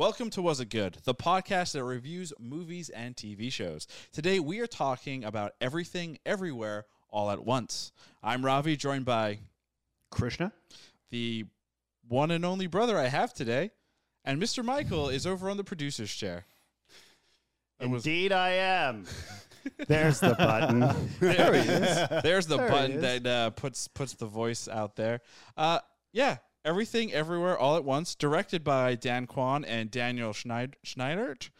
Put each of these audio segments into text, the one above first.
Welcome to Was It Good, the podcast that reviews movies and TV shows. Today we are talking about everything, everywhere, all at once. I'm Ravi, joined by Krishna. the one and only brother I have today, and Mr. Michael is over on the producer's chair. It was- Indeed, I am. There's the button. There he is. There's the There he button is. that uh, puts puts the voice out there. Uh, yeah, everything, everywhere, all at once. Directed by Dan Kwan and Daniel Schneid- Schneidert.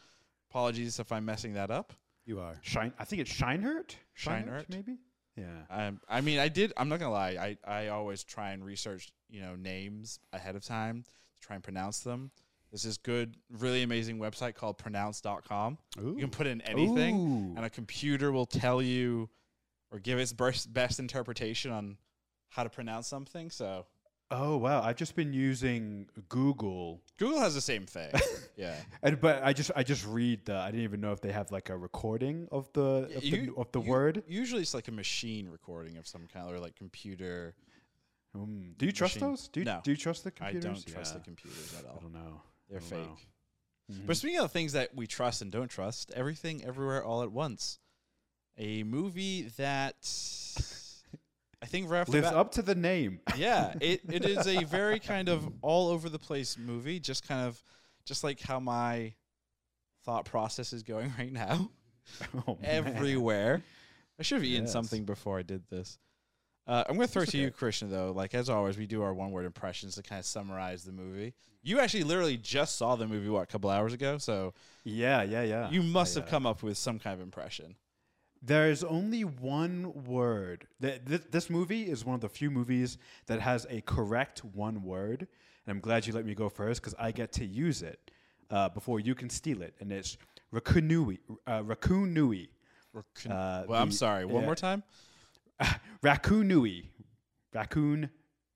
Apologies if I'm messing that up. You are. Shine. I think it's Scheinert. Scheinert. maybe. Yeah. Um, I mean, I did. I'm not gonna lie. I, I always try and research, you know, names ahead of time to try and pronounce them. There's this good, really amazing website called pronounce.com. You can put in anything, Ooh. and a computer will tell you or give its best, best interpretation on how to pronounce something. So Oh wow! I've just been using Google, Google has the same thing. yeah. and but I just I just read the. I didn't even know if they have like a recording of the of, You- the, of the word. Usually it's like a machine recording of some kind, or like computer. Um, do you trust those? Do you, No. do you trust the computers? I don't trust the computers at all. I don't know. They're don't fake. know. Mhm. But speaking of things that we trust and don't trust, everything, everywhere, all at once, a movie that I think right lives bat, up to the name. yeah, it, it is a very kind of all over the place movie. Just kind of, just like how my thought process is going right now. oh. Everywhere. I should have eaten Yes. something before I did this. Uh, I'm going to throw it to you, okay. Krishna, though. Like, as always, we do our one word impressions to kind of summarize the movie. You actually literally just saw the movie, what, a couple hours ago? So Yeah, yeah, yeah. you must I, have uh, come up with some kind of impression. There's only one word. Th- th- this movie is one of the few movies that has a correct one word. And I'm glad you let me go first because I get to use it uh, before you can steal it. And it's Raccoonui. Uh, Raccoonui. Raccoon- Uh, well, I'm sorry. One yeah. more time. Raccoonui. Raccoon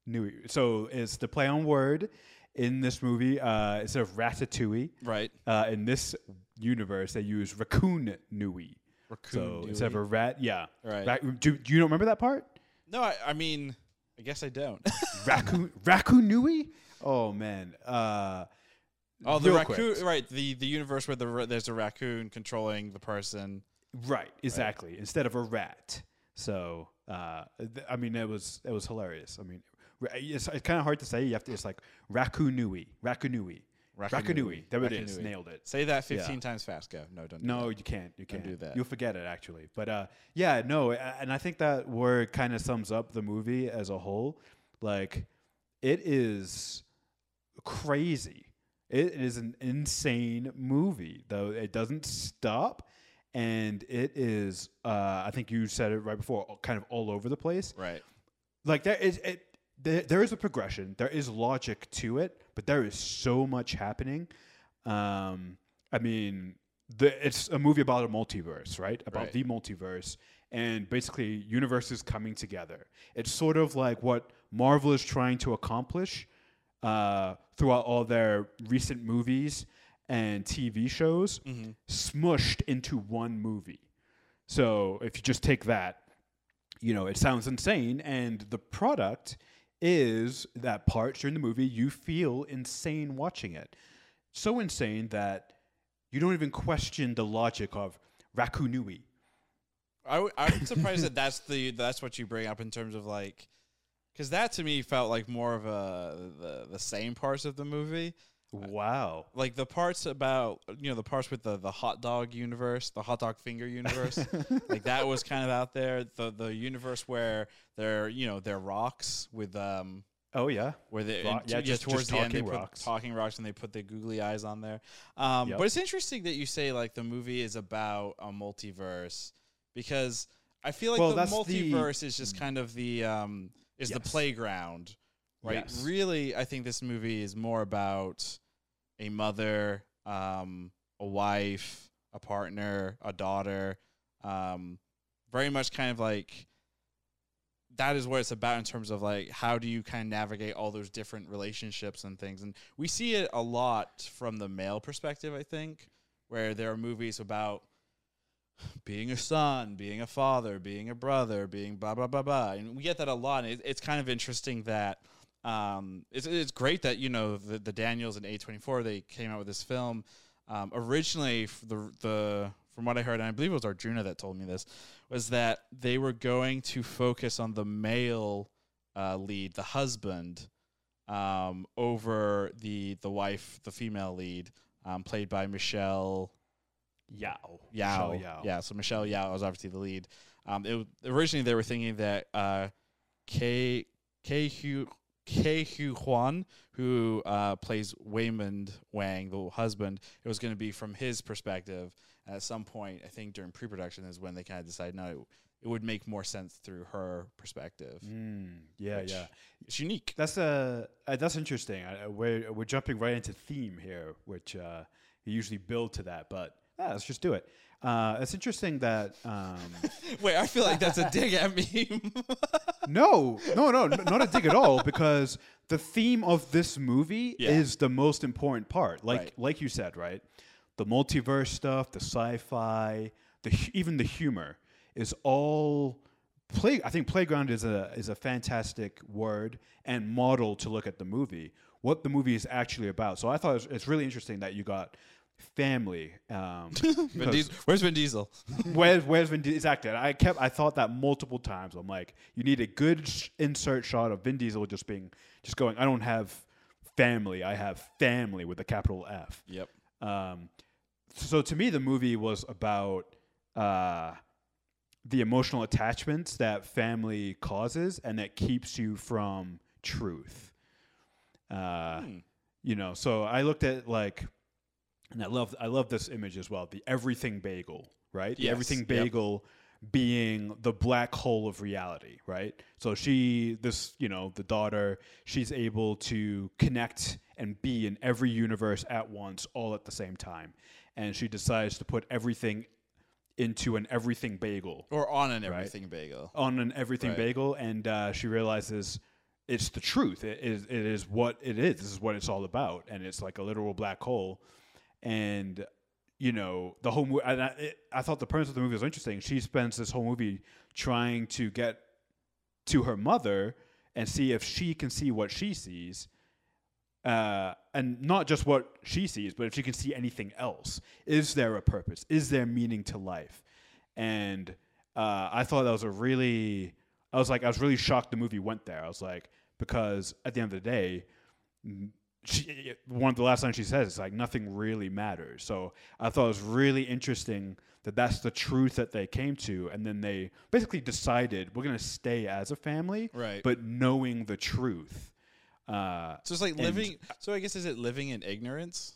Nui. So it's the play on word in this movie. Uh, instead of Ratatouille, Right. uh, in this universe, they use Raccoon Nui. Raccoon. So instead of a rat, yeah. Right. Do, do you don't remember that part? no, I, I mean, I guess I don't. Raccoon Raccoon Nui? Oh man. Uh oh, the raccoon. quick. Right. The the universe where the ra- there's a raccoon controlling the person. Right, exactly. Instead of a rat. So uh th- I mean it was it was hilarious. I mean ra- it's, it's kind of hard to say. You have to it's like Raccoon Nui. Raccoon Nui. Raccoon Nui. There it is. Nailed it. Say that 15 Yeah. times fast. Go. No, don't. do No, you can't. You can't do that. You'll forget it actually. But uh, yeah, no, a- and I think that word kind of sums up the movie as a whole. Like, it is crazy. It is an insane movie, though it doesn't stop, and it is. Uh, I think you said it right before, kind of all over the place Right. like there is it there, there is a progression there is logic to it but there is so much happening. Um i mean the it's a movie about a multiverse right? About Right. the multiverse. And basically universes coming together. It's sort of like what marvel is trying to accomplish uh throughout all their recent movies and tv shows Mm-hmm. smushed into one movie. So if you just take that you know, it sounds insane, and the product is that part during the movie you feel insane watching it. So insane that you don't even question the logic of Raccoonui. I w- I'm surprised that that's the that's what you bring up in terms of like, because that to me felt like more of a the the same parts of the movie, Wow. like the parts about you know the parts with the the hot dog universe, the hot dog finger universe, like that was kind of out there. The the universe where they're you know they're rocks with um Oh yeah. where they Rock- yeah, just- towards just the end they talking put talking rocks and they put the googly eyes on there. Um, Yep. But it's interesting that you say like the movie is about a multiverse because I feel like Well, the that's the- multiverse is just kind of the um, is the playground, right? Yes. Really, I think this movie is more about a mother, um, a wife, a partner, a daughter, um, very much kind of like that is what it's about in terms of like how do you kind of navigate all those different relationships and things. And we see it a lot from the male perspective i think where there are movies about being a son being a father being a brother being blah blah blah blah. And we get that a lot. And it, it's kind of interesting that um, it's it's great that you know the the Daniels and A twenty four they came out with this film. Um, originally, the the from what I heard, and I believe it was Arjuna that told me this, was that they were going to focus on the male uh, lead, the husband, um, over the the wife, the female lead, um, played by Michelle Yeoh. Yeoh. Michelle Yeoh. Yeah, so Michelle Yeoh was obviously the lead. Um, it originally they were thinking that uh, K K Hu K Hu Huan, who uh, plays Waymond Wang, the husband, it was going to be from his perspective. And at some point, I think during pre-production is when they kind of decided no, it, it would make more sense through her perspective. Mm, yeah, yeah. It's unique. That's uh, uh that's interesting. I- we're we're jumping right into theme here, which uh, you usually build to that, but yeah, let's just do it. Uh, it's interesting that um, Wait, I feel like that's a dig at me. no, no, no, n- not a dig at all, because the theme of this movie Yeah. is the most important part. Like Right. like you said, right? The multiverse stuff, the sci-fi, the hu- even the humor is all play. I think playground is a is a fantastic word and model to look at the movie. What the movie is actually about. So I thought it was, it's really interesting that you got family. Um, Vin because- Diesel. Where's Vin Diesel? where's where's Vin Diesel? Exactly. I kept I thought that multiple times. I'm like, you need a good sh- insert shot of Vin Diesel just being just going. I don't have family. I have family with a capital F. Yep. Um, so to me, the movie was about uh, the emotional attachments that family causes and that keeps you from truth. Uh, Hmm. You know, so I looked at like, and I love I love this image as well. The everything bagel, right? The Yes, everything yep. bagel being the black hole of reality, right? So she, this, you know, the daughter, she's able to connect and be in every universe at once, all at the same time, and she decides to put everything into an everything bagel Or on an Right. everything bagel. on an everything Right. bagel, and uh, she realizes it's the truth. It is, it is what it is. This is what it's all about, and it's like a literal black hole. And you know, the whole movie. I, I, thought the premise of the movie was interesting. She spends this whole movie trying to get to her mother and see if she can see what she sees. Uh, and not just what she sees, but if she can see anything else. Is there a purpose? Is there meaning to life? And uh, I thought that was a really, I was like, I was really shocked the movie went there. I was like, because at the end of the day, she, one of the last lines she says is like, nothing really matters. So I thought it was really interesting that that's the truth that they came to. And then they basically decided we're going to stay as a family, Right. but knowing the truth. Uh, So it's like living. So I guess is it living in ignorance?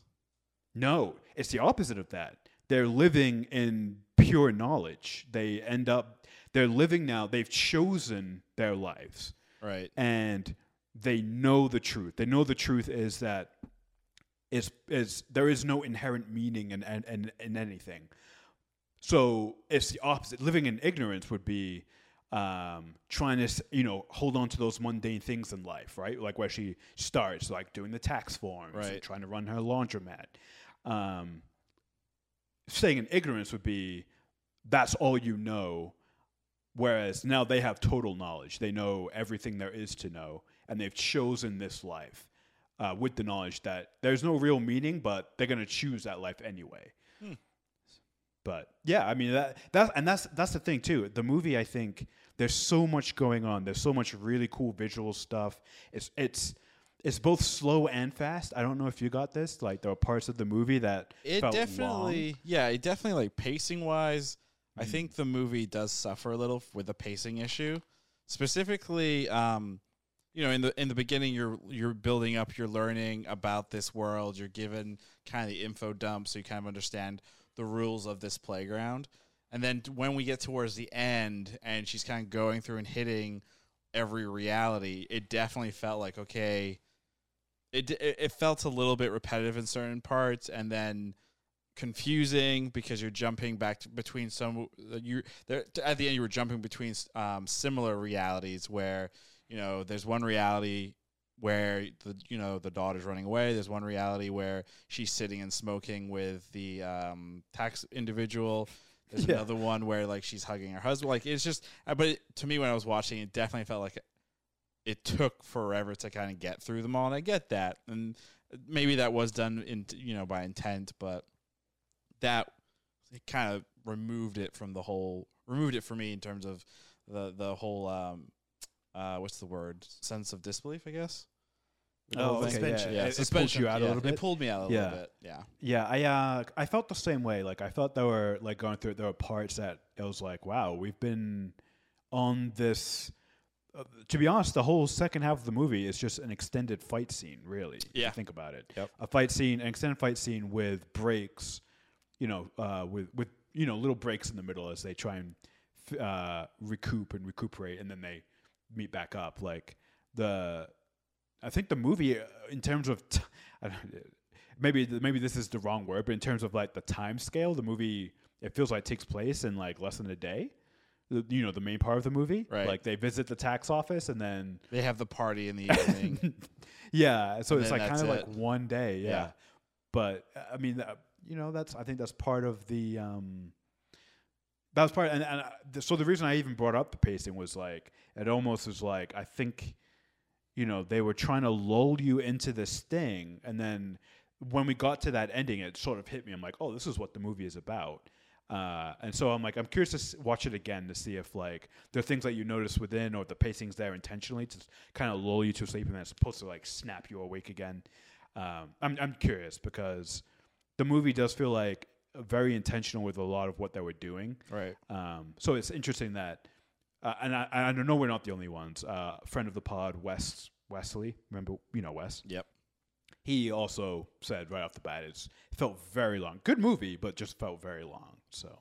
No, it's the opposite of that. They're living in pure knowledge. They end up, they're living now, they've chosen their lives Right. and they know the truth. They know the truth is that is is there is no inherent meaning in, in, in, in anything. So it's the opposite. Living in ignorance would be um, trying to, you know, hold on to those mundane things in life, right? Like where she starts, like doing the tax forms, Right. trying to run her laundromat. Um, staying in ignorance would be that's all you know, whereas now they have total knowledge. They know everything there is to know, and they've chosen this life uh, with the knowledge that there's no real meaning, but they're gonna choose that life anyway. Hmm. But yeah, I mean that that's and that's that's the thing too. The movie, I think, there's so much going on. There's so much really cool visual stuff. It's it's it's both slow and fast. I don't know if you got this. Like there are parts of the movie that It definitely, yeah, it definitely like pacing wise. I Mm. think the movie does suffer a little with the pacing issue. Specifically, um, you know, in the in the beginning, you're you're building up, you're learning about this world. You're given kind of the info dump, so you kind of understand the rules of this playground. And then when we get towards the end, and she's kind of going through and hitting every reality, it definitely felt like okay. It it felt a little bit repetitive in certain parts, and then confusing because you're jumping back between some you there at the end you were jumping between um, similar realities where you know there's one reality where the you know the daughter's running away. There's one reality where she's sitting and smoking with the um, tax individual. There's Yeah. another one where like she's hugging her husband. Like it's just uh, but it, to me when I was watching it definitely felt like it took forever to kind of get through them all, and I get that, and maybe that was done in you know by intent, but that it kind of removed it from the whole removed it for me in terms of the the whole um uh what's the word sense of disbelief I guess. The Oh, whole okay, thing. yeah. yeah, It- it pulls suspension, you out a little bit? It pulled me out a Yeah. little bit. Yeah. Yeah, I uh, I felt the same way. Like I thought there were like going through there were parts that it was like, wow, we've been on this. Uh, to be honest, the whole second half of the movie is just an extended fight scene. Really, if you Yeah. think about it. Yep. A fight scene, an extended fight scene with breaks. You know, uh, with with you know little breaks in the middle as they try and uh, recoup and recuperate, and then they meet back up. Like the, I think the movie uh, in terms of, t- maybe maybe this is the wrong word, but in terms of like the time scale, the movie it feels like it takes place in like less than a day. You know, the main part of the movie, Right. Like they visit the tax office and then, They have the party in the evening. yeah. So And it's like kind of like one day, yeah. Yeah. But uh, I mean, uh, you know, that's I think that's part of the. um that was part, and, and uh, so the reason I even brought up the pacing was like it almost was like I think, you know, they were trying to lull you into this thing, and then when we got to that ending, it sort of hit me. I'm like, oh, this is what the movie is about. Uh, and so I'm like, I'm curious to s- watch it again to see if like there are things that you notice within or the pacing's there intentionally to kind of lull you to sleep and then it's supposed to like snap you awake again. Um, I'm I'm curious because the movie does feel like very intentional with a lot of what they were doing. right. Um, so it's interesting that, uh, and I, I know we're not the only ones. Uh, friend of the pod, Wes Wesley, remember you know Wes. Yep. He also said right off the bat, it's it felt very long. Good movie, but just felt very long. So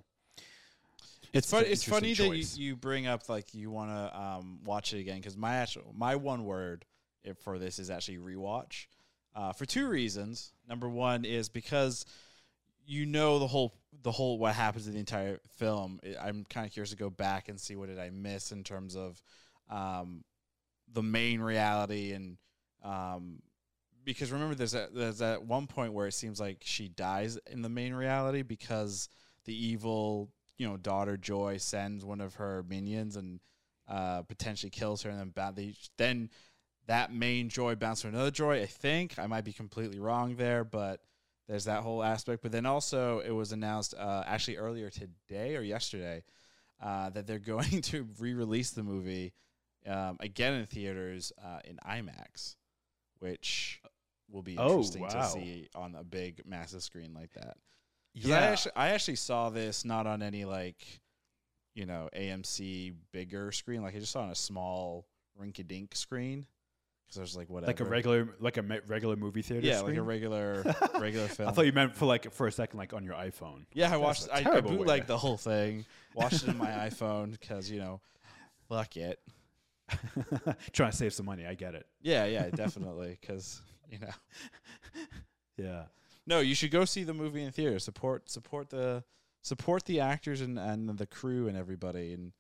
It's a funny. It's interesting funny that you, you bring up like you want to um, watch it again because my actual my one word for this is actually rewatch uh, for two reasons. Number one is because you know the whole the whole what happens in the entire film. I'm kind of curious to go back and see what did I miss in terms of um, the main reality and um, because remember there's a, there's at one point where it seems like she dies in the main reality because the evil you know daughter Joy sends one of her minions and uh, potentially kills her and then ba- then that main Joy bounces to another Joy. I think I might be completely wrong there, but there's that whole aspect. But then also it was announced uh, actually earlier today or yesterday uh, that they're going to re-release the movie um, again in theaters uh, in IMAX, which will be Oh, interesting wow. to see on a big massive screen like that. 'Cause I actually, I actually saw this not on any like, you know, AMC bigger screen. Like I just saw on a small rinky-dink screen because there's like whatever, like a regular like a me- regular movie theater. yeah, like a regular regular film. I thought you meant for like for a second, like on your iPhone. yeah, I watched. a I, I terrible way bootlegged the whole thing. Watched it on my iPhone because you know, fuck it. Trying to save some money. I get it. Yeah, yeah, definitely. Because you know, Yeah. no, you should go see the movie in theater. Support, support the, support the actors and and the crew and everybody and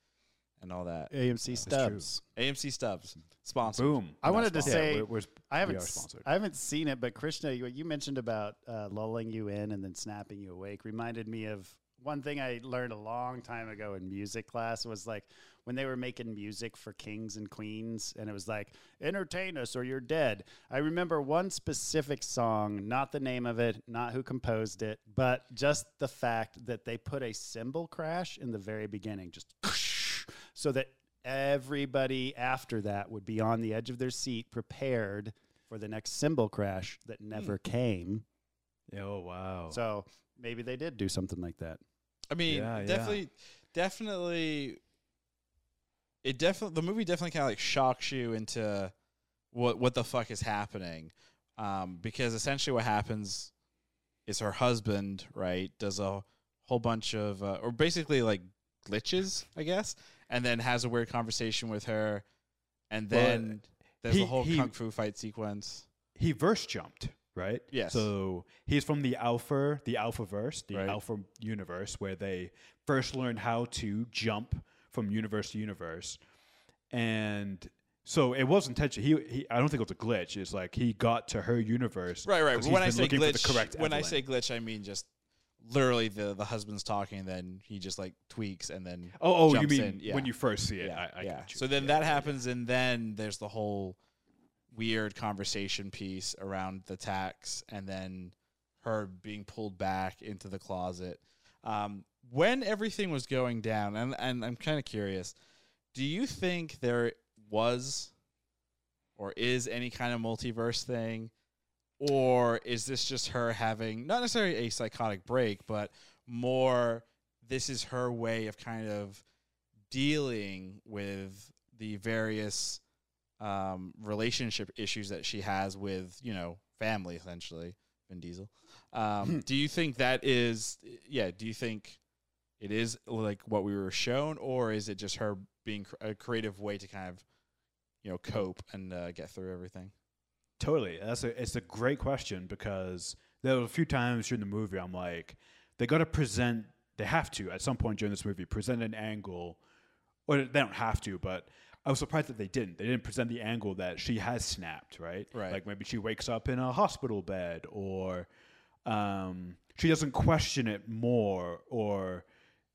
and all that. AMC true. Stubs. AMC Stubs sponsor. Boom. I Not wanted to say- Yeah, we're- we're- I haven't are sponsored. I haven't seen it, but Krishna, you, you mentioned about uh, lulling you in and then snapping you awake reminded me of one thing I learned a long time ago in music class was like when they were making music for kings and queens and it was like entertain us or you're dead. I remember one specific song, not the name of it, not who composed it, but just the fact that they put a cymbal crash in the very beginning just so that everybody after that would be on the edge of their seat prepared for the next cymbal crash that never came. oh wow. So maybe they did do something like that. I mean, Yeah, yeah. definitely, definitely. It definitely the movie definitely kind of like shocks you into what what the fuck is happening, um, because essentially what happens is her husband right does a whole bunch of uh, or basically like glitches, I guess, and then has a weird conversation with her, and Well, then there's he- a whole he- kung fu fight sequence. he verse jumped, right? Yes. So he's from the Alpha, the Alpha verse, the Right. Alpha universe, where they first learned how to jump from universe to universe, and so it was intentional. He, he, I don't think it was a glitch. It's like he got to her universe, Right, right. When I say glitch, the when I say glitch, I mean just literally the the husband's talking, and then he just like tweaks, and then Oh, oh, you mean yeah. when you first see it? yeah, I, I yeah. So then Yeah, that happens, and then there's the whole weird conversation piece around the tax, and then her being pulled back into the closet. Um, when everything was going down, and, and I'm kind of curious, do you think there was or is any kind of multiverse thing? Or is this just her having not necessarily a psychotic break, but more this is her way of kind of dealing with the various um, relationship issues that she has with, you know, family essentially, Vin Diesel. Um, do you think that is, yeah, do you think it is like what we were shown, or is it just her being cr- a creative way to kind of, you know, cope and uh, get through everything? Totally. That's a it's a great question because there were a few times during the movie I'm like, they got to present. They have to at some point during this movie present an angle, or they don't have to. But I was surprised that they didn't. They didn't present the angle that she has snapped. Right. Right. Like maybe she wakes up in a hospital bed, or um, she doesn't question it more, or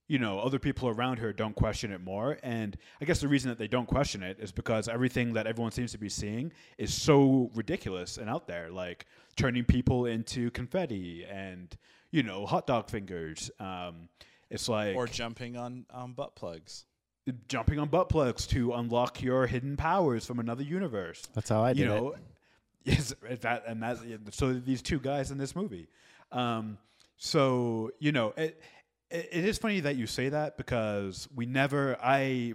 you know, other people around her don't question it more. And I guess the reason that they don't question it is because everything that everyone seems to be seeing is so ridiculous and out there, like turning people into confetti and, you know, hot dog fingers. Um, it's like Or jumping on um, butt plugs? jumping on butt plugs to unlock your hidden powers from another universe That's how I did you it. know, yes, that and that. So these two guys in this movie. Um, so you know, it, it it is funny that you say that because we never. I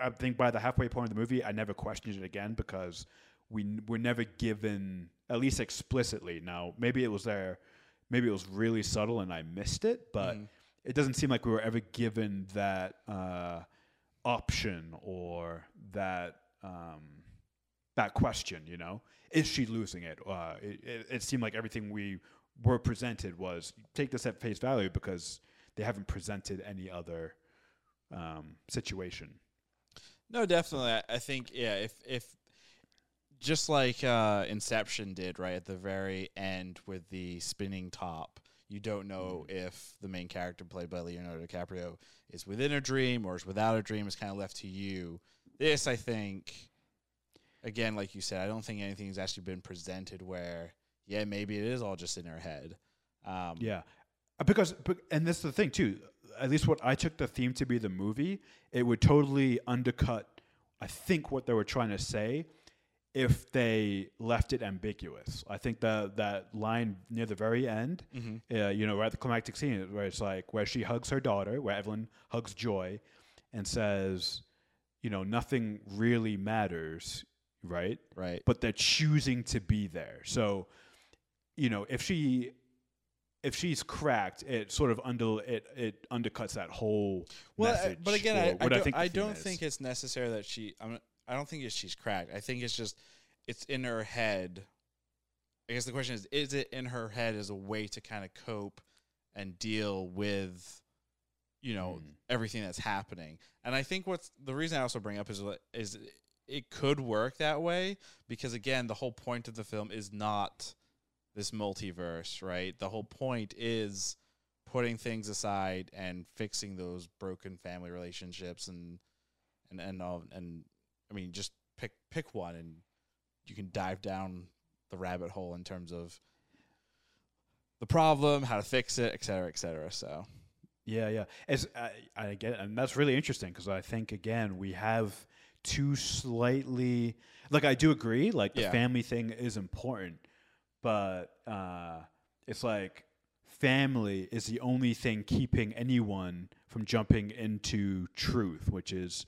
I think by the halfway point of the movie, I never questioned it again because we were never given at least explicitly. Now maybe it was there, maybe it was really subtle and I missed it, but Mhm. it doesn't seem like we were ever given that uh, option or that um, that question. You know, is she losing it? Uh, it, it? It seemed like everything we were presented was take this at face value because they haven't presented any other um, situation. No, definitely. I, I think yeah, if if just like uh, Inception did right at the very end with the spinning top, you don't know if the main character played by Leonardo DiCaprio is within a dream or is without a dream. It's kind of left to you. This, I think, again, like you said, I don't think anything's actually been presented where yeah, maybe it is all just in her head. Um, Yeah, because and this is the thing too. At least what I took the theme to be the movie, it would totally undercut. I think what they were trying to say if they left it ambiguous. I think that that line near the very end, mhm. uh, you know, right at the climactic scene where it's like where she hugs her daughter, where Evelyn hugs Joy, and says, you know, nothing really matters, right? right. but they're choosing to be there. So, you know, if she if she's cracked, it sort of under it it undercuts that whole Well, I- but again, I, I, don't, think I don't think it's necessary that she. I'm, I don't think it's she's cracked. I think it's just it's in her head. I guess the question is: Is it in her head as a way to kind of cope and deal with, you know, Mm. everything that's happening? And I think what's the reason I also bring up is is it could work that way because again, the whole point of the film is not this multiverse, right? The whole point is putting things aside and fixing those broken family relationships and and and all and I mean just pick pick one and you can dive down the rabbit hole in terms of the problem, how to fix it, et cetera, et cetera. So Yeah, yeah. As I, I get, it, and that's really interesting because I think again we have two slightly like I do agree, like the Yeah. family thing is important, but uh, it's like family is the only thing keeping anyone from jumping into truth, which is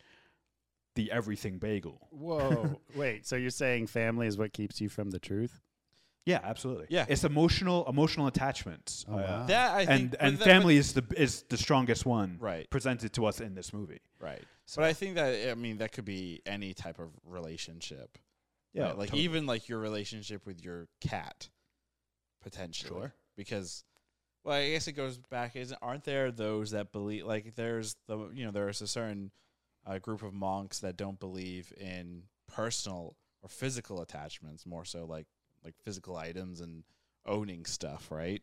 the everything bagel. Whoa. Wait, so you're saying family is what keeps you from the truth? Yeah, absolutely. Yeah. it's emotional emotional attachments. Oh, wow. that I think and and that- family is the is the strongest one right, presented to us in this movie. right. So- But I think that I mean that could be any type of relationship. Yeah, right? like totally. even like your relationship with your cat, potentially. Sure. Because, well, I guess it goes back. Isn't aren't there those that believe like there's the you know there's a certain uh, group of monks that don't believe in personal or physical attachments, more so like like physical items and owning stuff, right?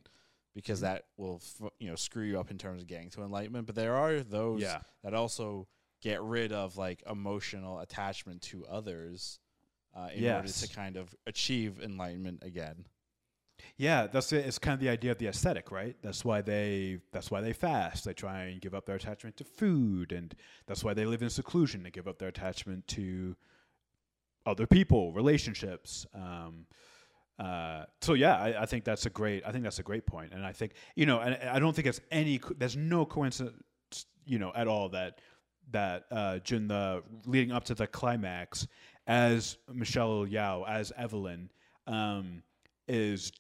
because that will f- you know screw you up in terms of getting to enlightenment. But there are those Yeah. that also get rid of like emotional attachment to others uh, in order Yes. to kind of achieve enlightenment again. Yeah, that's it. It's kind of the idea of the aesthetic, right? That's why they that's why they fast. They try and give up their attachment to food, and that's why they live in seclusion. They give up their attachment to other people, relationships. Um, uh, so yeah, I, I think that's a great. I think that's a great point, and I think you know, and I don't think it's any. There's no coincidence, you know, at all that that uh, Jun the leading up to the climax, as Michelle Yeoh as Evelyn, um, is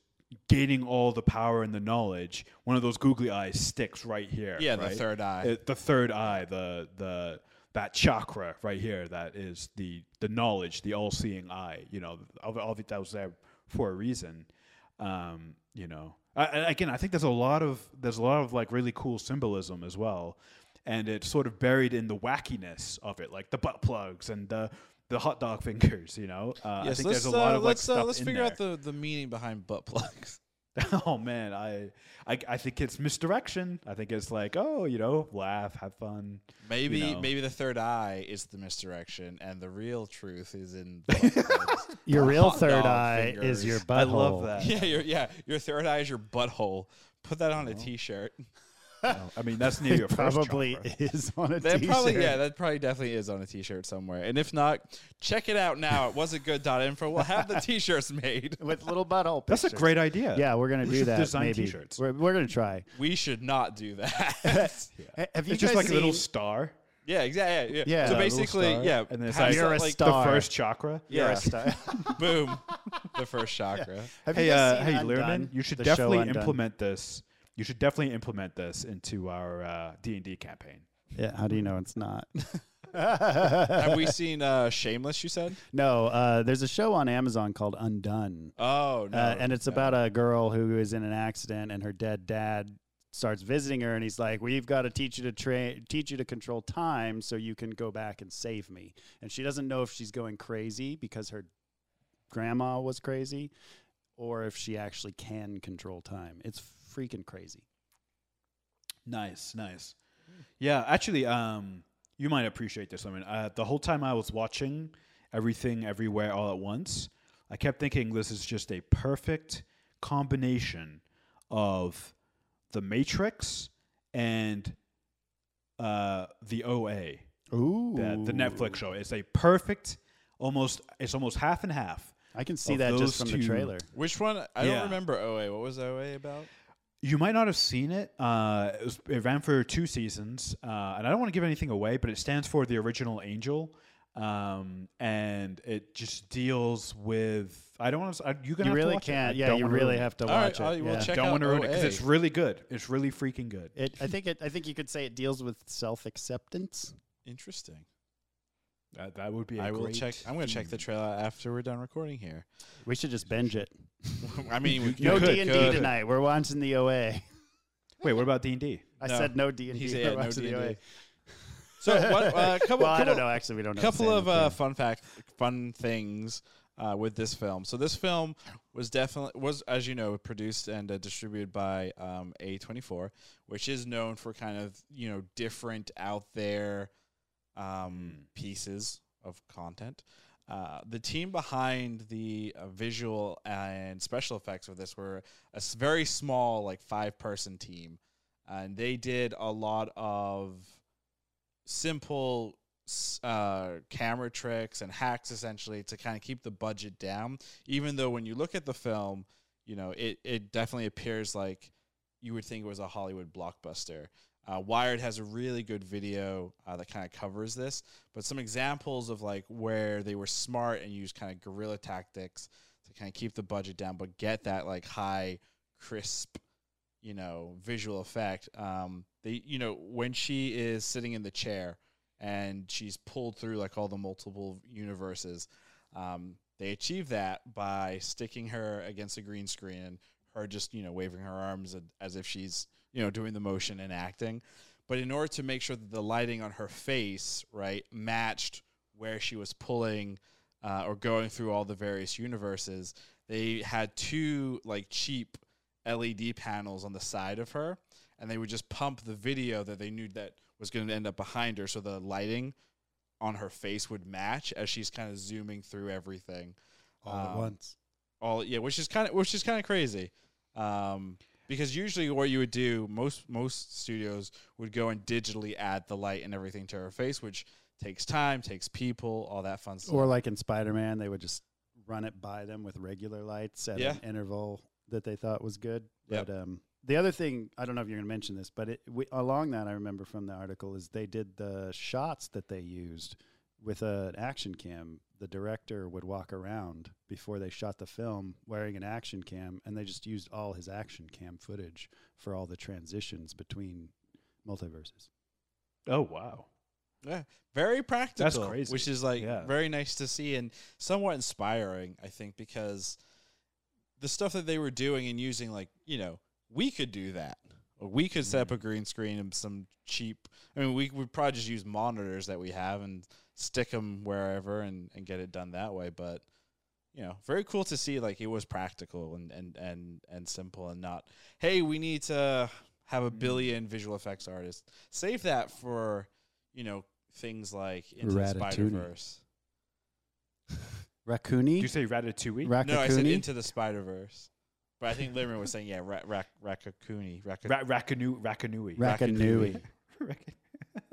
gaining all the power and the knowledge. One of those googly eyes sticks right here. Yeah, the third eye. It- the third eye, the the that chakra right here, that is the the knowledge, the all seeing eye. You know, all, all of it that was there for a reason. Um, you know, I- again, I think there's a lot of there's a lot of like really cool symbolism as well, and it's sort of buried in the wackiness of it, like the butt plugs and the the hot dog fingers. You know, uh, I Yes, think let's, there's a lot uh, of like let's uh, let's in figure there. out the, the meaning behind butt plugs. oh man, I, I I think it's misdirection. I think it's like, oh, you know, laugh, have fun. Maybe know. maybe the third eye is the misdirection, and the real truth is in. butt. Your real third dog eye is your fingers. butthole. I love that. yeah, your yeah, your third eye is your butthole. Put that on a t-shirt. I mean, that's near your Probably chakra. is on a That t-shirt. probably yeah, that probably definitely is on a t-shirt somewhere. And if not, check it out now it was a at wasitgood.info. We'll have the t-shirts made. with little butthole. That's a great idea. Yeah, we're gonna We do should that. design maybe t-shirts. We're, we're gonna try. We should not do that. Ha- Have you it's just guys like a little star. yeah, exactly. Yeah, yeah. Yeah. So Yeah, a little basically, star, yeah, and then it's like- You're a like, star. The first chakra. You're Yeah. a star. boom, the first chakra. Have Hey, you uh, seen hey, Undone? Learman, you should definitely implement this. You should definitely implement this into our uh, D and D campaign. Yeah. How do you know it's not? have we seen uh, Shameless? You said. no. Uh, there's a show on Amazon called Undone. Oh no, uh, and it's no. about a girl who is in an accident, and her dead dad starts visiting her, and he's like, "We've got to teach you to train, teach you to control time, so you can go back and save me." And she doesn't know if she's going crazy because her grandma was crazy, or if she actually can control time. It's freaking crazy. Nice, nice. Yeah, actually, um, you might appreciate this. I mean, uh, the whole time I was watching everything, everywhere, all at once, I kept thinking this is just a perfect combination of the Matrix and uh, the OA, Ooh, the, the Netflix show. It's a perfect, almost. It's almost half and half. I can see that just from the trailer. Which one? I Yeah. don't remember OA. What was OA about? You might not have seen it. Uh, it, was, it ran for two seasons, uh, and I don't want to give anything away, but it stands for the original Angel, um, and it just deals with. I don't want to. I, you You really can't. Yeah, you really have to watch I it. will yeah. check Don't want to ruin it because it's really good. It's really freaking good. It, I think it. I think you could say it deals with self acceptance. Interesting. That, that would be. I I will check. I'm going to check the trailer after we're done recording here. We should just binge it. I mean, we, No D and D tonight. We're watching the OA. Wait, what about D and D? I No. said no D and He D. said, yeah, no D&D. So what? Uh, couple, well, I couple, don't know. Actually, we don't know. the couple same of uh, thing. fun fact, fun things uh, with this film. So this film was definitely was, as you know, produced and uh, distributed by um, A24, which is known for kind of you know different out there um, pieces of content. Uh, the team behind the uh, visual and special effects of this were a s- very small, like five person team, and they did a lot of simple uh, camera tricks and hacks essentially to kind of keep the budget down. Even though when you look at the film, you know it it definitely appears like you would think it was a Hollywood blockbuster. Uh, Wired has a really good video uh, that kind of covers this, but some examples of like where they were smart and used kind of guerrilla tactics to kind of keep the budget down, but get that like high, crisp, you know, visual effect. Um, they, you know, when she is sitting in the chair and she's pulled through like all the multiple universes, um, they achieve that by sticking her against a green screen her just you know waving her arms as if she's you know doing the motion and acting. But in order to make sure that the lighting on her face right matched where she was pulling uh, or going through all the various universes, they had two like cheap LED panels on the side of her, and they would just pump the video that they knew that was going to end up behind her, so the lighting on her face would match as she's kind of zooming through everything. all at Um, once. All yeah, which is kind of which is kind of crazy. Um, because usually what you would do, most most studios would go and digitally add the light and everything to her face, which takes time, takes people, all that fun stuff. Or like in Spider Man, they would just run it by them with regular lights at Yeah. an interval that they thought was good. Yep. But um, the other thing, I don't know if you're going to mention this, but it, we, along that, I remember from the article is they did the shots that they used with an action cam. The director would walk around before they shot the film wearing an action cam, and they just used all his action cam footage for all the transitions between multiverses. Oh wow. Yeah, very practical. That's crazy. Which is like Yeah. very nice to see and somewhat inspiring, I think, because the stuff that they were doing and using, like you know, we could do that. Or we could set up Mm. a green screen and some cheap. I mean, we would probably just use monitors that we have and stick them wherever and, and get it done that way. But you know, very cool to see. Like it was practical and and and and simple and not. Hey, we need to have a Mm. billion visual effects artists. Save that for you know things like into the Spider Verse. Raccoony? Did you say Ratatouille? Raccoonie? No, I said into the Spider Verse. But I think Limerick was saying yeah, ra- ra- Rakakuni. Raka- Ra- Raccanu- Rackanui. Rackanui.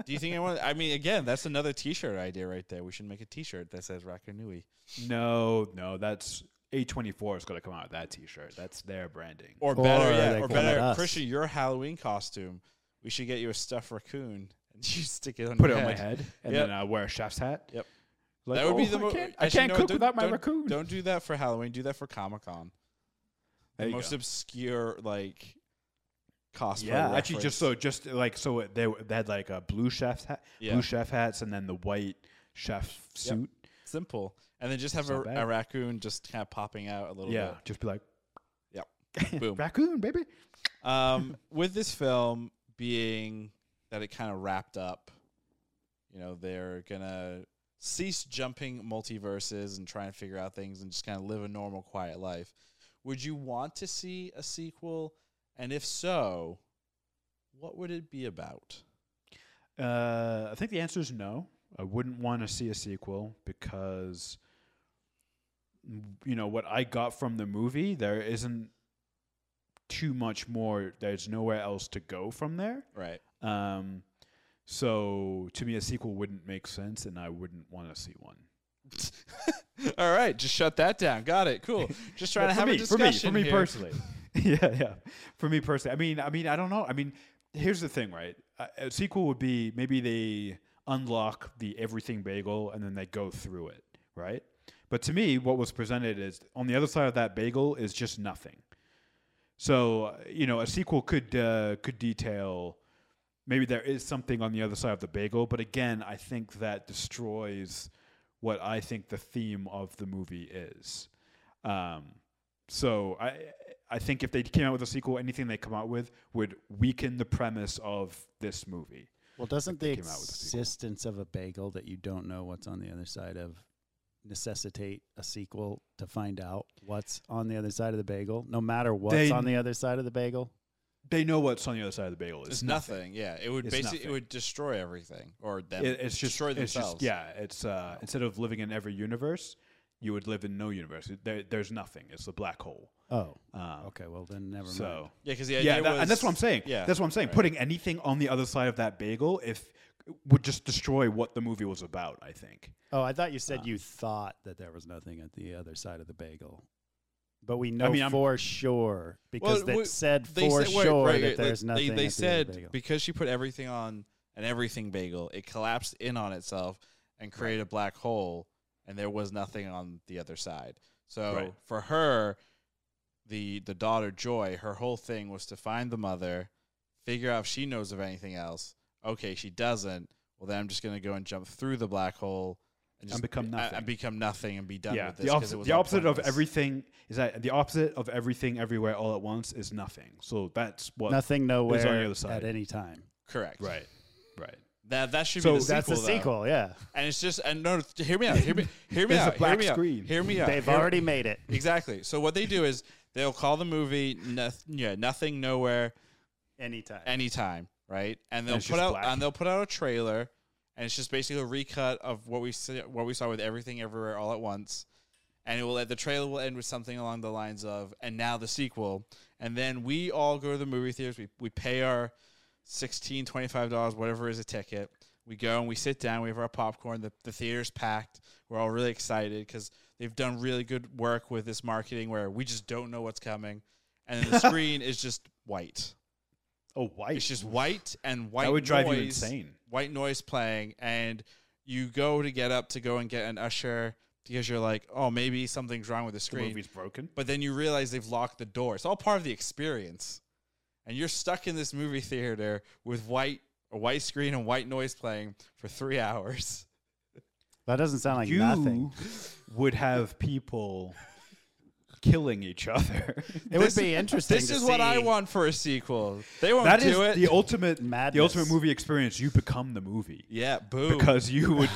Do you think I want? I mean, again, that's another T-shirt idea right there. We should make a T-shirt that says Rakanui. no, no, that's A24 is going to come out with that T-shirt. That's their branding. Or Or better, yeah, they or come at better, us. Christian, your Halloween costume. We should get you a stuffed raccoon and you stick it on. Put it your on my head and Yep. then uh, wear a chef's hat. Yep. Like, that would be "Oh, the I mo- can't, I actually, can't no, cook don't- without my don't- raccoon. Don't do that for Halloween. Do that for Comic Con. The most go. obscure like cosplay. Yeah, actually, just so just like so they they had like a blue chef hat, Yeah. blue chef hats, and then the white chef suit. simple, and then just have a, a raccoon just kind of popping out a little bit. Yeah, just be like, Yep. Boom. raccoon, baby. Um, with this film being that it kind of wrapped up, you know, they're gonna cease jumping multiverses and try and figure out things and just kind of live a normal, quiet life. Would you want to see a sequel? And if so, what would it be about? Uh, I think the answer is no. I wouldn't want to see a sequel because, you know, what I got from the movie, there isn't too much more. There's nowhere else to go from there. Right. Um, so to me, a sequel wouldn't make sense, and I wouldn't want to see one. All right, just shut that down. Got it. Cool. Just trying to have me, a discussion for me, for me here. personally. yeah, yeah. For me personally, I mean, I mean, I don't know. I mean, here's the thing, right? A, a sequel would be maybe they unlock the everything bagel and then they go through it, right? But to me, what was presented is on the other side of that bagel is just nothing. So uh, you know, a sequel could uh, could detail maybe there is something on the other side of the bagel, but again, I think that destroys what I think the theme of the movie is. Um, so I I think if they came out with a sequel, anything they come out with would weaken the premise of this movie. Well, doesn't the they out with a sequel. existence of a bagel that you don't know what's on the other side of necessitate a sequel to find out what's on the other side of the bagel, no matter what's They- on the other side of the bagel? They know what's on the other side of the bagel. It's nothing. Yeah, it would It's basically nothing. it would destroy everything or them. It, it's just destroy it's themselves. just yeah. It's uh, instead of living in every universe, you would live in no universe. There, there's nothing. It's a black hole. Oh, Um, okay. Well, then never mind. Yeah, because the idea yeah, that, was, and that's what I'm saying. Yeah, that's what I'm saying. right. Putting anything on the other side of that bagel, if would just destroy what the movie was about. I think. Oh, I thought you said Uh, you thought that there was nothing at the other side of the bagel. But we know mean, I'm- for sure because Well, they we- said They for said, wait, sure right, that there's they, nothing. They, the other said bagel. because she put everything on an everything bagel, it collapsed in on itself and created a black hole, and there was nothing on the other side. So Right. for her, the the daughter Joy, her whole thing was to find the mother, figure out if she knows of anything else. Okay, she doesn't. Well, then I'm just gonna go and jump through the black hole and just become nothing. and become nothing and be done yeah, with this. the 'cause opposite, it was the opposite of everything is that the opposite of everything everywhere all at once is nothing. So that's what. nothing nowhere on the other side. at any time. Correct. Right. Right. That that should So be the That's sequel. the sequel, yeah. And it's just and no, hear me out. Hear me. Hear me There's a out. black hear me screen. Out, hear me out. They've hear- already made it. exactly. So what they do is they'll call the movie noth- yeah nothing nowhere Anytime. anytime, right? And they'll it's put out black. and they'll put out a trailer, and it's just basically a recut of what we see, what we saw with everything everywhere all at once. And it will the trailer will end with something along the lines of and now the sequel. And then we all go to the movie theaters. We we pay our 16 25 dollars whatever is a ticket. We go and we sit down. We have our popcorn. The the theater's packed. We're all really excited because they've done really good work with this marketing where we just don't know what's coming, and then the screen is just white. Oh, white. It's just white and white noise. that would drive noise, you insane. White noise playing, and you go to get up to go and get an usher because you're like, oh, maybe something's wrong with the The screen. movie's broken. But then you realize they've locked the door. It's all part of the experience, and you're stuck in this movie theater with white a white screen and white noise playing for three hours. that doesn't sound like you nothing. would have people killing each other. It would be interesting. This to is what I want for a sequel. They won't that do is it. the ultimate madness. the ultimate movie experience. You become the movie yeah, boo. because you would.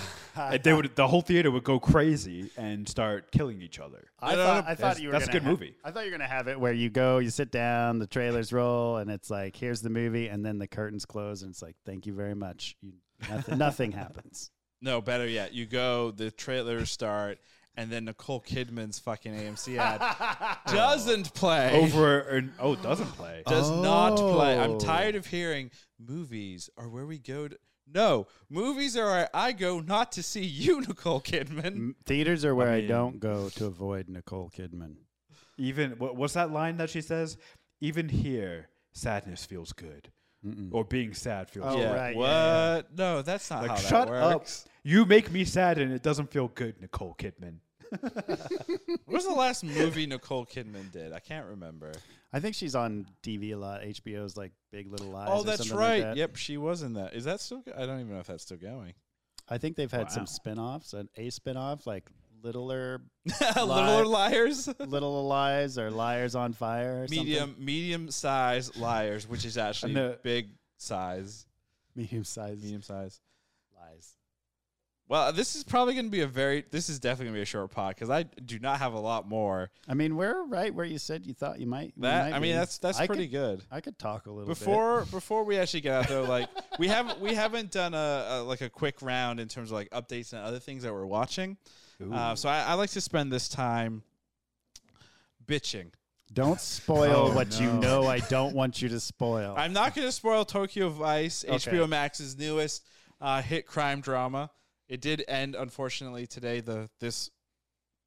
they would the whole theater would go crazy and start killing each other. I No, no, thought, I thought you were that's a gonna good ha- movie. I thought you were gonna have it where you go, you sit down, the trailers roll, and it's like, here's the movie, and then the curtains close, and it's like, thank you very much. You, nothing, nothing happens. No, better yet, you go, the trailers start, and then Nicole Kidman's fucking AMC ad doesn't play. Over and er, oh, it doesn't play. Does not play. I'm Oh. tired of hearing movies are where we go to. No, movies are where I go not to see you, Nicole Kidman. M- Theaters are where I, mean- don't go to avoid Nicole Kidman. Even what, what's that line that she says? Even here, sadness feels good, Mm-mm. or being sad feels Oh, good. yeah. right, What? yeah, No, that's not Like how shut that up. works. You make me sad, and it doesn't feel good, Nicole Kidman. What was the last movie Nicole Kidman did? I can't remember. I think she's on TV a lot. HBO's like Big Little Lies. oh, or that's something like right. that. yep, she was in that. Is that still? Go- I don't even know if that's still going. I think they've had Wow. some spin-offs, an a spin-off like Littler Littler Liars. Little Lies or Liars on Fire or medium medium size liars, which is actually the- big size. Medium size medium size. lies. Well, this is probably going to be a very. This is definitely going to be a short pod because I do not have a lot more. I mean, we're right where you said you thought you might. That might I mean, be. that's that's I pretty could, good. I could talk a little bit. Before before we actually get out there, like we haven't we haven't done a, a like a quick round in terms of like updates and other things that we're watching. Uh, so I, I like to spend this time bitching. Don't spoil Oh, what you no. know. I don't want you to spoil. I'm not going to spoil Tokyo Vice, Okay. HBO Max's newest uh, hit crime drama. It did end, unfortunately, today. The this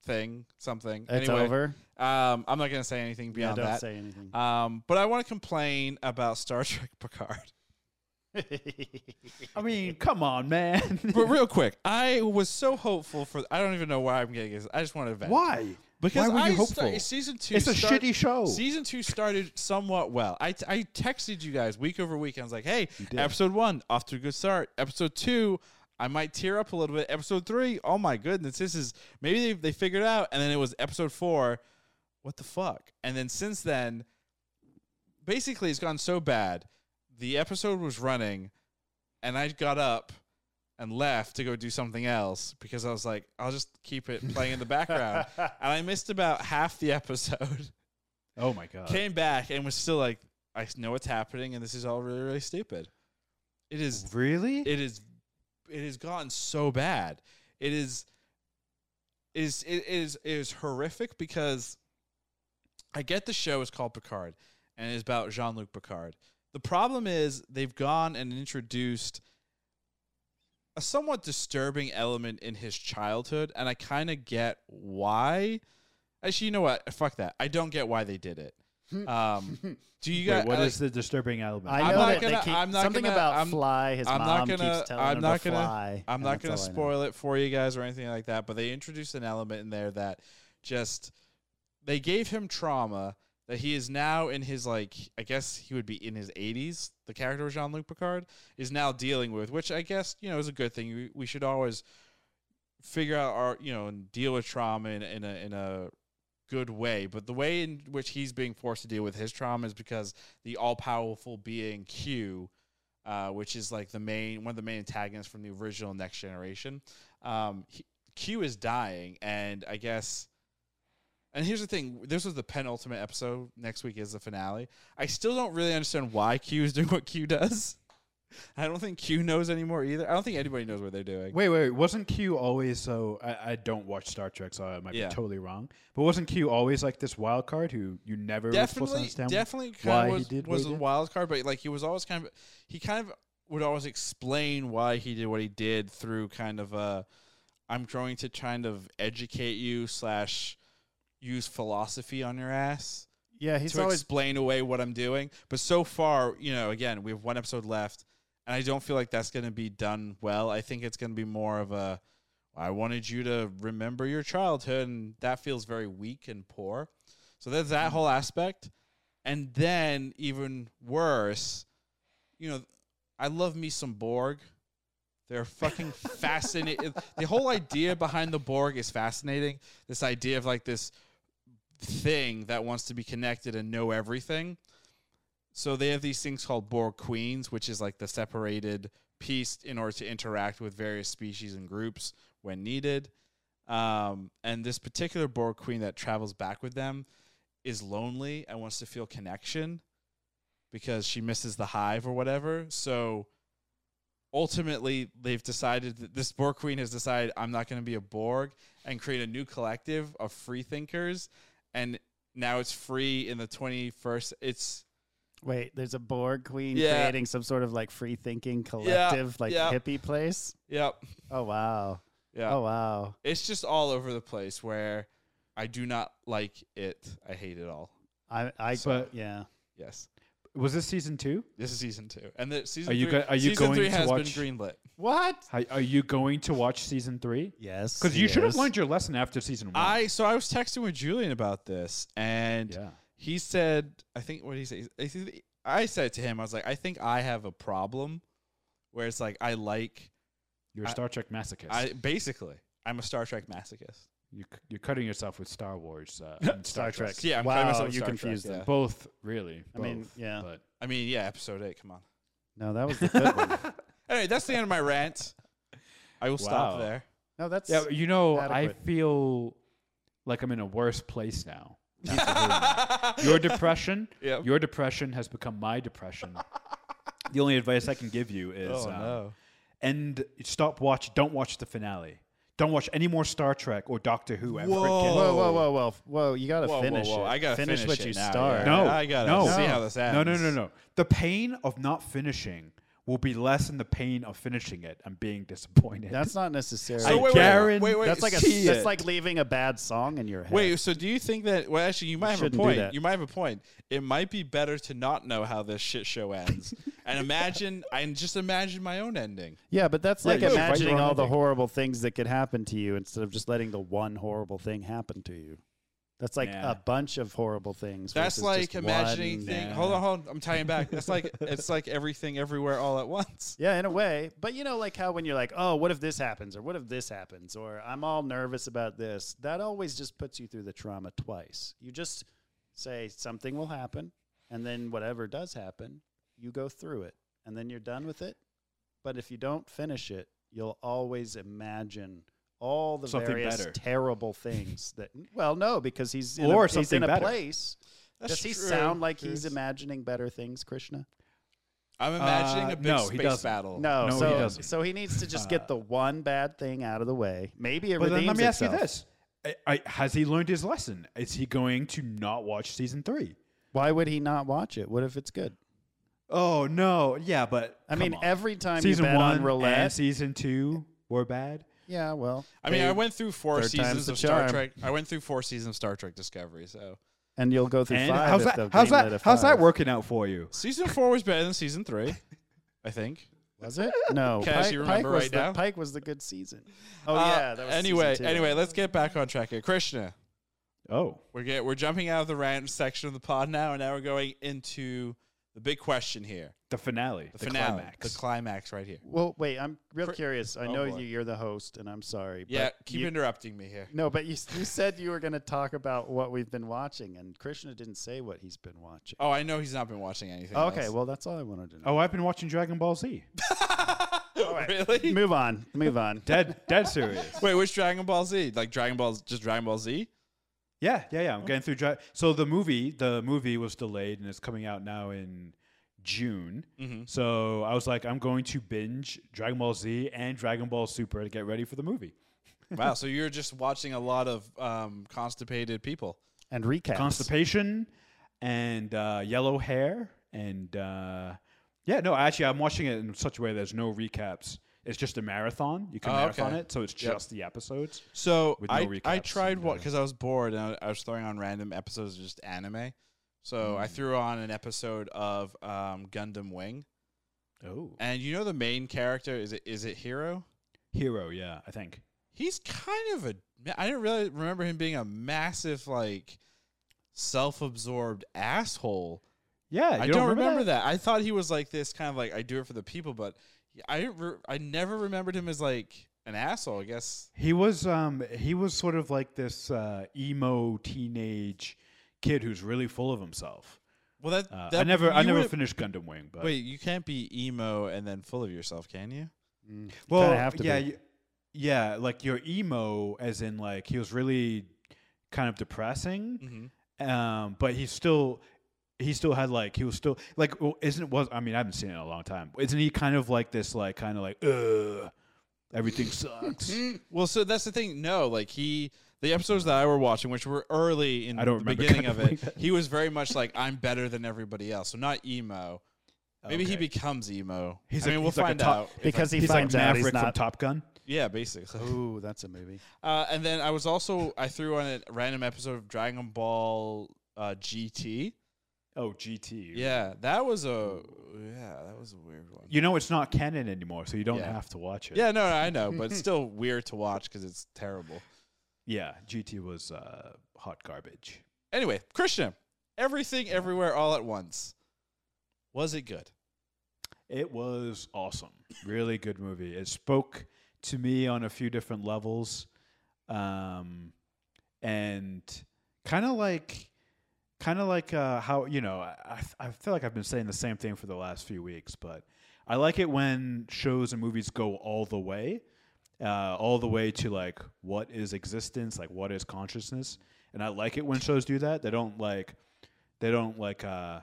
thing, something. it's anyway, over. Um, I'm not going to say anything Yeah, beyond don't that. say anything. Um, but I want to complain about Star Trek Picard. I mean, come on, man. but real quick, I was so hopeful for. I don't even know why I'm getting this. I just want to vent. Why? Because Why were you I hopeful? season two. It's a start- shitty show. Season two started somewhat well. I, I texted you guys week over week. I was like, hey, did. episode one, off to a good start. Episode two, I might tear up a little bit. Episode three, oh my goodness, this is maybe they, they figured it out. And then it was episode four, what the fuck? And then since then, basically, it's gone so bad. The episode was running, and I got up and left to go do something else because I was like, I'll just keep it playing in the background. and I missed about half the episode. oh my god. Came back and was still like, I know what's happening, and this is all really, really stupid. It is really? it is it has gotten so bad. It is it is it is it is horrific because I get the show is called Picard and it's about Jean Luc Picard. The problem is they've gone and introduced a somewhat disturbing element in his childhood, and I kind of get why. Actually, you know what? Fuck that. I don't get why they did it. Um, do you Wait, guys? what like, is the disturbing element? I I'm know not that gonna- they keep I'm not something gonna- about I'm- fly. His I'm mom not gonna- keeps telling I'm him not to gonna- fly. I'm not going to all I know. spoil it for you guys or anything like that, but they introduced an element in there that just they gave him trauma that he is now in his like I guess he would be in his 80s. The character of Jean-Luc Picard is now dealing with, which I guess you know is a good thing. We, we should always figure out our you know and deal with trauma in, in a in a good way. But the way in which he's being forced to deal with his trauma is because the all powerful being Q uh, which is like the main one of the main antagonists from the original Next Generation. Um, he, Q is dying, and I guess And here's the thing: this was the penultimate episode. Next week is the finale. I still don't really understand why Q is doing what Q does. I don't think Q knows anymore either. I don't think anybody knows what they're doing. Wait, wait, wasn't Q always so? I, I don't watch Star Trek, so I might Yeah. be totally wrong. But wasn't Q always like this wild card who you never were supposed to definitely, understand? definitely why of he was, did was a did? wild card, but like he was always kind of he kind of would always explain why he did what he did through kind of a I'm going to kind of educate you slash use philosophy on your ass Yeah, he's to always explain away what I'm doing. But so far, you know, again, we have one episode left, and I don't feel like that's going to be done well. I think it's going to be more of a I wanted you to remember your childhood, and that feels very weak and poor. So there's that whole aspect. And then, even worse, you know, I love me some Borg. They're fucking fascinating. The whole idea behind the Borg is fascinating. This idea of like this thing that wants to be connected and know everything. So they have these things called Borg queens, which is like the separated piece in order to interact with various species and groups when needed. Um, and this particular Borg queen that travels back with them is lonely and wants to feel connection because she misses the hive or whatever. So ultimately, they've decided that this Borg queen has decided I'm not going to be a Borg and create a new collective of free thinkers. And now it's free in the 21st. It's wait. There's a Borg queen Yeah. creating some sort of like free thinking collective, like yeah. hippie place. yep, Oh wow. yeah. Oh wow. It's just all over the place where I do not like it. I hate it all. I I But- yeah. Yes. Was this season two? This is season two, and the season Are you three, go- are you season going three to has watch- been greenlit. What? Are, are you going to watch season three? Yes. Because you should have learned your lesson after season one. I so I was texting with Julian about this, and yeah. he said, I think what did he say? I think- I said to him, I was like, I think I have a problem, where it's like I like, You're a I- Star Trek masochist. I basically I'm a Star Trek masochist. you, c- you're cutting yourself with Star Wars. Uh, and Star Trek. Yeah, I'm wow, cutting myself with you Star confused Trek, them. yeah. Both, really. I mean, both, yeah. But I mean, yeah, episode eight. Come on. No, that was the good one. Anyway, that's the end of my rant. I will stop Wow. there. No, that's yeah, you know, I feel like I'm in a worse place now. Your depression, Yep. your depression has become my depression. the only advice I can give you is oh um, no. and stop watch. Don't watch the finale. Don't watch any more Star Trek or Doctor Who ever Whoa. again. Whoa, whoa, whoa, whoa, whoa! You gotta Whoa, whoa, finish whoa. it. I gotta finish, finish what it you now, start. yeah. No, I gotta no. see how this ends. No, no, no, no. The pain of not finishing will be less in the pain of finishing it and being disappointed. That's not necessarily. I So wait, wait, guarantee. wait, wait. that's like a. see That's it. like leaving a bad song in your head. Wait, so do you think that? Well, actually, you might have a point. You might have a point. It might be better to not know how this shit show ends, and imagine, and just imagine my own ending. Yeah, but that's Yeah, like you should write your imagining own all the ending. horrible things that could happen to you instead of just letting the one horrible thing happen to you. That's like Nah. a bunch of horrible things. That's versus like just imagining one- thing. Hold on, hold on. I'm tying back. It's like it's like everything, everywhere, all at once. Yeah, in a way. But you know, like how when you're like, oh, what if this happens? Or what if this happens? Or I'm all nervous about this. That always just puts you through the trauma twice. You just say something will happen. And then whatever does happen, you go through it. And then you're done with it. But if you don't finish it, you'll always imagine all the Something various better. terrible things that. Well, no, because he's in Or a, he's in a better. place. That's Does he true. sound like he's imagining better things, Krishna? I'm imagining Uh, a big no, he space doesn't. battle. No, No, he doesn't. so he needs to just Uh, get the one bad thing out of the way. Maybe it But then redeems let me ask you this: I, I, Has he learned his lesson? Is he going to not watch season three? Why would he not watch it? What if it's good? Oh no, yeah, but I come mean, on. every time season you bet one on roulette, and season two were bad. Yeah, well, I mean, I went through four third time's seasons the of Star charm. Trek. I went through four seasons of Star Trek Discovery. So and you'll go through And five. how's if that? they'll How's greenlit a that? How's that five. working out for you? season four was better than season three. I think. Was it? No, Can I Pike, remember Pike was right the, now? Pike was the good season. Oh Uh, yeah, that was anyway, two. anyway, let's get back on track here. Krishna, Oh, we're get we're jumping out of the rant section of the pod now, and now we're going into the big question here. the finale, The, the, finale, climax. the climax right here. Well, wait, I'm real Fr- curious. I Oh, know boy. you, you're the host, and I'm sorry. Yeah, but keep you, interrupting me here. No, but you you said you were going to talk about what we've been watching, and Krishna didn't say what he's been watching. Oh, I know he's not been watching anything. okay, else. well that's all I wanted to know. oh, I've been watching Dragon Ball Z. really? Move on, move on. Dead, dead serious. Wait, which Dragon Ball Z? Like Dragon Ball, just Dragon Ball Z? Yeah, yeah, yeah. I'm getting through. Dra- so the movie, the movie was delayed and it's coming out now in June. Mm-hmm. So I was like, I'm going to binge Dragon Ball Z and Dragon Ball Super to get ready for the movie. wow, so you're just watching a lot of um, constipated people. And recaps. Constipation and uh, yellow hair and uh, yeah, no, actually, I'm watching it in such a way there's no recaps. It's just a marathon. You can Oh, marathon okay. it, so it's Yep. just the episodes. So With no I, I tried uh, because I was bored and I, I was throwing on random episodes of just anime. So I Mm. threw on an episode of um, Gundam Wing, Oh, and you know the main character is it is it Heero? hero, yeah, I think. He's kind of a I didn't really remember him being a massive like self-absorbed asshole. Yeah, you I don't remember, that? I thought he was like this kind of like I do it for the people, but I re- I never remembered him as like an asshole. I guess He was um he was sort of like this uh, emo teenage kid who's really full of himself. well that, Uh, that I never I you never would've- finished Gundam Wing, but Wait, you can't be emo and then full of yourself, can you? Mm. well, Kinda have to yeah, be. you- yeah, like your emo, as in like he was really kind of depressing, Mm-hmm. um, but he still he still had like he was still like well, isn't it was I mean I haven't seen it in a long time. Isn't he kind of like this like kind of like ugh everything sucks. Well, so that's the thing. No, like he, the episodes that I were watching, which were early in I don't the beginning kind of of it, like he was very much like I'm better than everybody else. So not emo. Maybe he becomes emo. He's I mean, we'll he's like a find top- out. Because I- he he's like finds out he's Maverick from. Top Gun. yeah, basically. Ooh, that's a movie. Uh, and then I was also I threw on a random episode of Dragon Ball uh, GT. Oh, GT. Yeah, that was a yeah, that was a weird one. You know it's not canon anymore, so you don't Yeah. have to watch it. Yeah, no, no, I know, but it's still weird to watch because it's terrible. Yeah, GT was uh, hot garbage. Anyway, Krishna, everything, everywhere, all at once. Was it good? It was awesome. Really good movie. It spoke to me on a few different levels. Um, and kind of like kind of like uh, how you know I, I feel like I've been saying the same thing for the last few weeks, but I like it when shows and movies go all the way, uh, all the way to like what is existence, like what is consciousness, and I like it when shows do that. They don't like they don't like uh,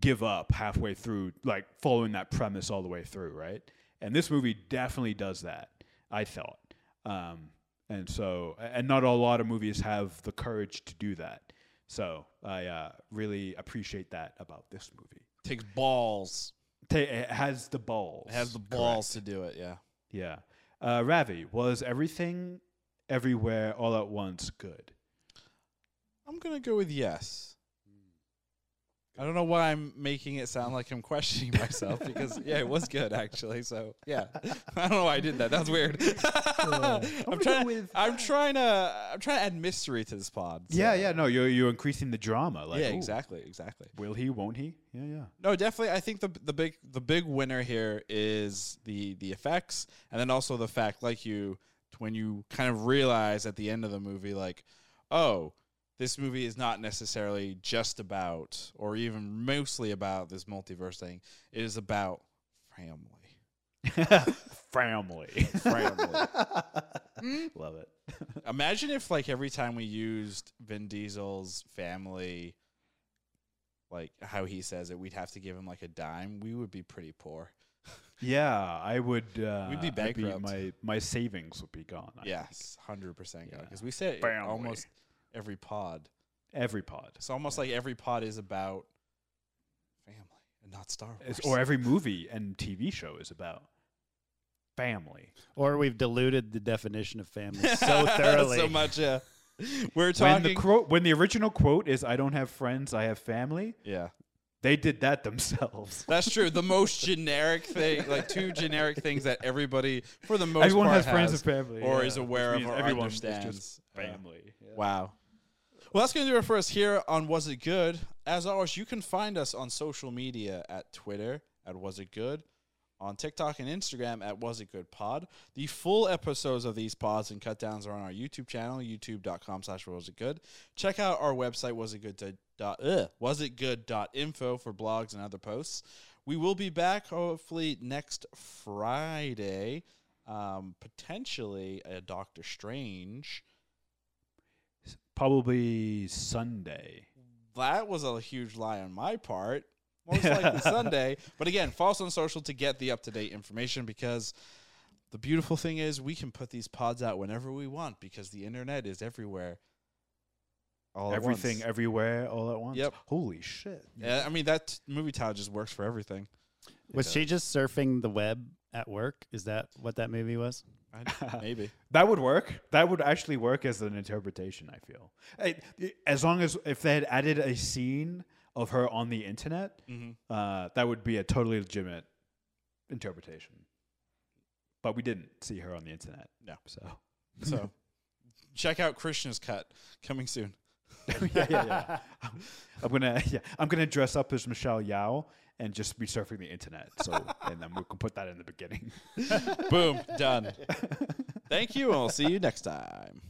give up halfway through, like following that premise all the way through, right? And this movie definitely does that. I thought, um, and so, and not a lot of movies have the courage to do that. So I uh, really appreciate that about this movie. Takes balls. Ta- It has the balls. It has the Correct. balls to do it. Yeah. Yeah. Uh, Ravi, was everything, everywhere, all at once good? I'm gonna go with yes. I don't know why I'm making it sound like I'm questioning myself because yeah, it was good actually. So yeah, I don't know why I did that. That's weird. I'm gonna trying. with- I'm uh, trying to. I'm trying to add mystery to this pod. so- Yeah, yeah. No, you're you're increasing the drama. Like, yeah, ooh, exactly, exactly. Will he? Won't he? Yeah, yeah. No, definitely. I think the the big the big winner here is the the effects, and then also the fact, like you, when you kind of realize at the end of the movie, like, oh, this movie is not necessarily just about, or even mostly about this multiverse thing. It is about family. Family. Family. Love it. Imagine if, like, every time we used Vin Diesel's family, like how he says it, we'd have to give him like a dime. We would be pretty poor. Yeah, I would. Uh, We'd be I'd bankrupt. my my savings would be gone. I. Yes, hundred percent. Yeah. Because we say it almost every pod. every pod, It's almost like every pod is about family and not Star Wars. It's- or every movie and TV show is about family. Or we've diluted the definition of family so thoroughly. so much. Yeah, we're When the talking. quote, when the original quote is "I don't have friends, I have family," yeah, they did that themselves. that's true. The most generic thing, like two generic things that everybody, for the most Everyone part, has friends has and family, or yeah, is aware which of or everyone is just understands. Yeah. family. Yeah. Wow. Well, that's going to do it for us here on Was It Good. As always, you can find us on social media at Twitter at Was It Good, on TikTok and Instagram at Was It Good Pod. The full episodes of these pods and cut downs are on our YouTube channel, youtube.com slash Was It Good. Check out our website, Was It Good to, dot, ugh, was it good info for blogs and other posts. We will be back hopefully next Friday. Um, potentially a Doctor Strange Probably Sunday. That was a huge lie on my part. Most likely Sunday. But again, follow us on social to get the up to date information because the beautiful thing is we can put these pods out whenever we want because the internet is everywhere. All at Everything, once. everywhere, all at once. Yep. Holy shit. Yeah, I mean that movie title just works for everything. Was does. she just surfing the web at work? Is that what that movie was? Maybe. That would work. That would actually work as an interpretation. I feel, as long as if they had added a scene of her on the internet, hmm uh, that would be a totally legitimate interpretation. But we didn't see her on the internet. No. So So check out Krishna's cut coming soon. yeah, yeah, yeah. I'm gonna yeah, I'm gonna dress up as Michelle Yeoh and just be surfing the internet. So and then we can put that in the beginning. Boom, done. Thank you, and we'll see you next time.